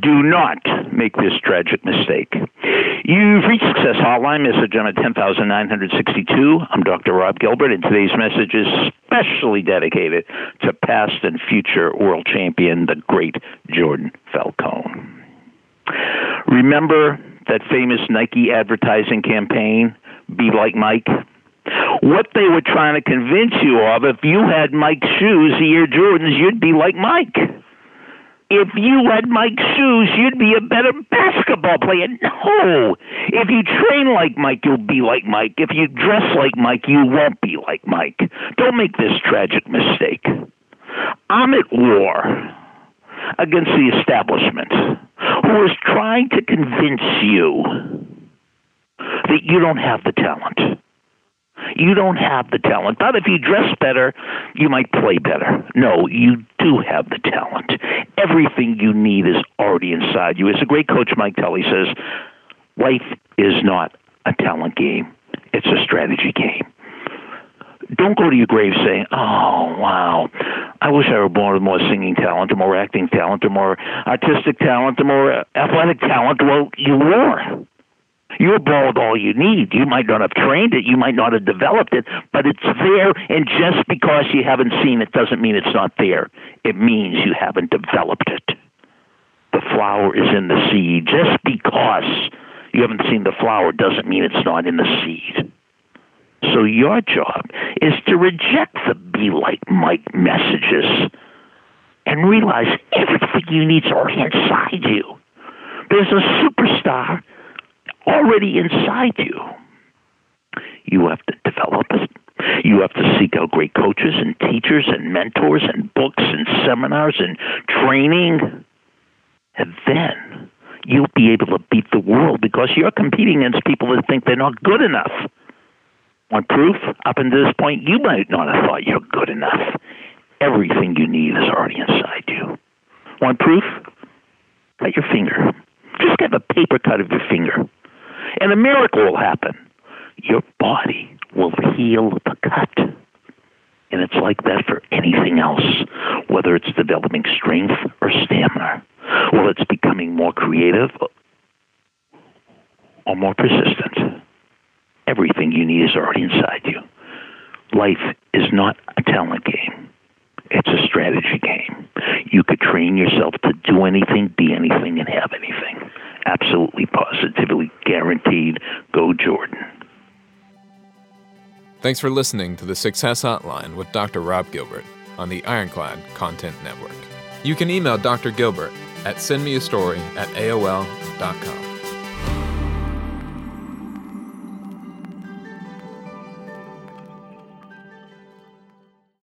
Do not make this tragic mistake. You've reached Success Hotline, message on 10962. I'm Dr. Rob Gilbert, and today's message is specially dedicated to past and future world champion, the great Jordan Falcone. Remember that famous Nike advertising campaign, Be Like Mike? What they were trying to convince you of, if you had Mike's shoes, the Air Jordans, you'd be like Mike if you had Mike's shoes, you'd be a better basketball player. No. If you train like Mike, you'll be like Mike. If you dress like Mike, you won't be like Mike. Don't make this tragic mistake. I'm at war against the establishment who is trying to convince you that you don't have the talent you don't have the talent. But if you dress better, you might play better. No, you do have the talent. Everything you need is already inside you. As the great coach Mike Tully says, life is not a talent game, it's a strategy game. Don't go to your grave saying, Oh, wow, I wish I were born with more singing talent or more acting talent or more artistic talent or more athletic talent. Well, you were. You're bald all you need. You might not have trained it, you might not have developed it, but it's there. And just because you haven't seen it doesn't mean it's not there. It means you haven't developed it. The flower is in the seed. Just because you haven't seen the flower doesn't mean it's not in the seed. So your job is to reject the be like Mike messages and realize everything you need is already inside you. There's a superstar already inside you. You have to develop it. You have to seek out great coaches and teachers and mentors and books and seminars and training. And then you'll be able to beat the world because you're competing against people that think they're not good enough. Want proof? Up until this point, you might not have thought you're good enough. Everything you need is already inside you. Want proof? Cut your finger. Just have a paper cut of your finger and a miracle will happen. Your body will heal the cut. And it's like that for anything else, whether it's developing strength or stamina, whether it's becoming more creative or more persistent. Everything you need is already inside you. Life is not a talent game. It's a strategy game. You could train yourself to do anything, be anything, and have anything guaranteed go Jordan. Thanks for listening to the Success Hotline with Dr. Rob Gilbert on the Ironclad Content Network. You can email Dr. Gilbert at sendmeastory at AOL.com.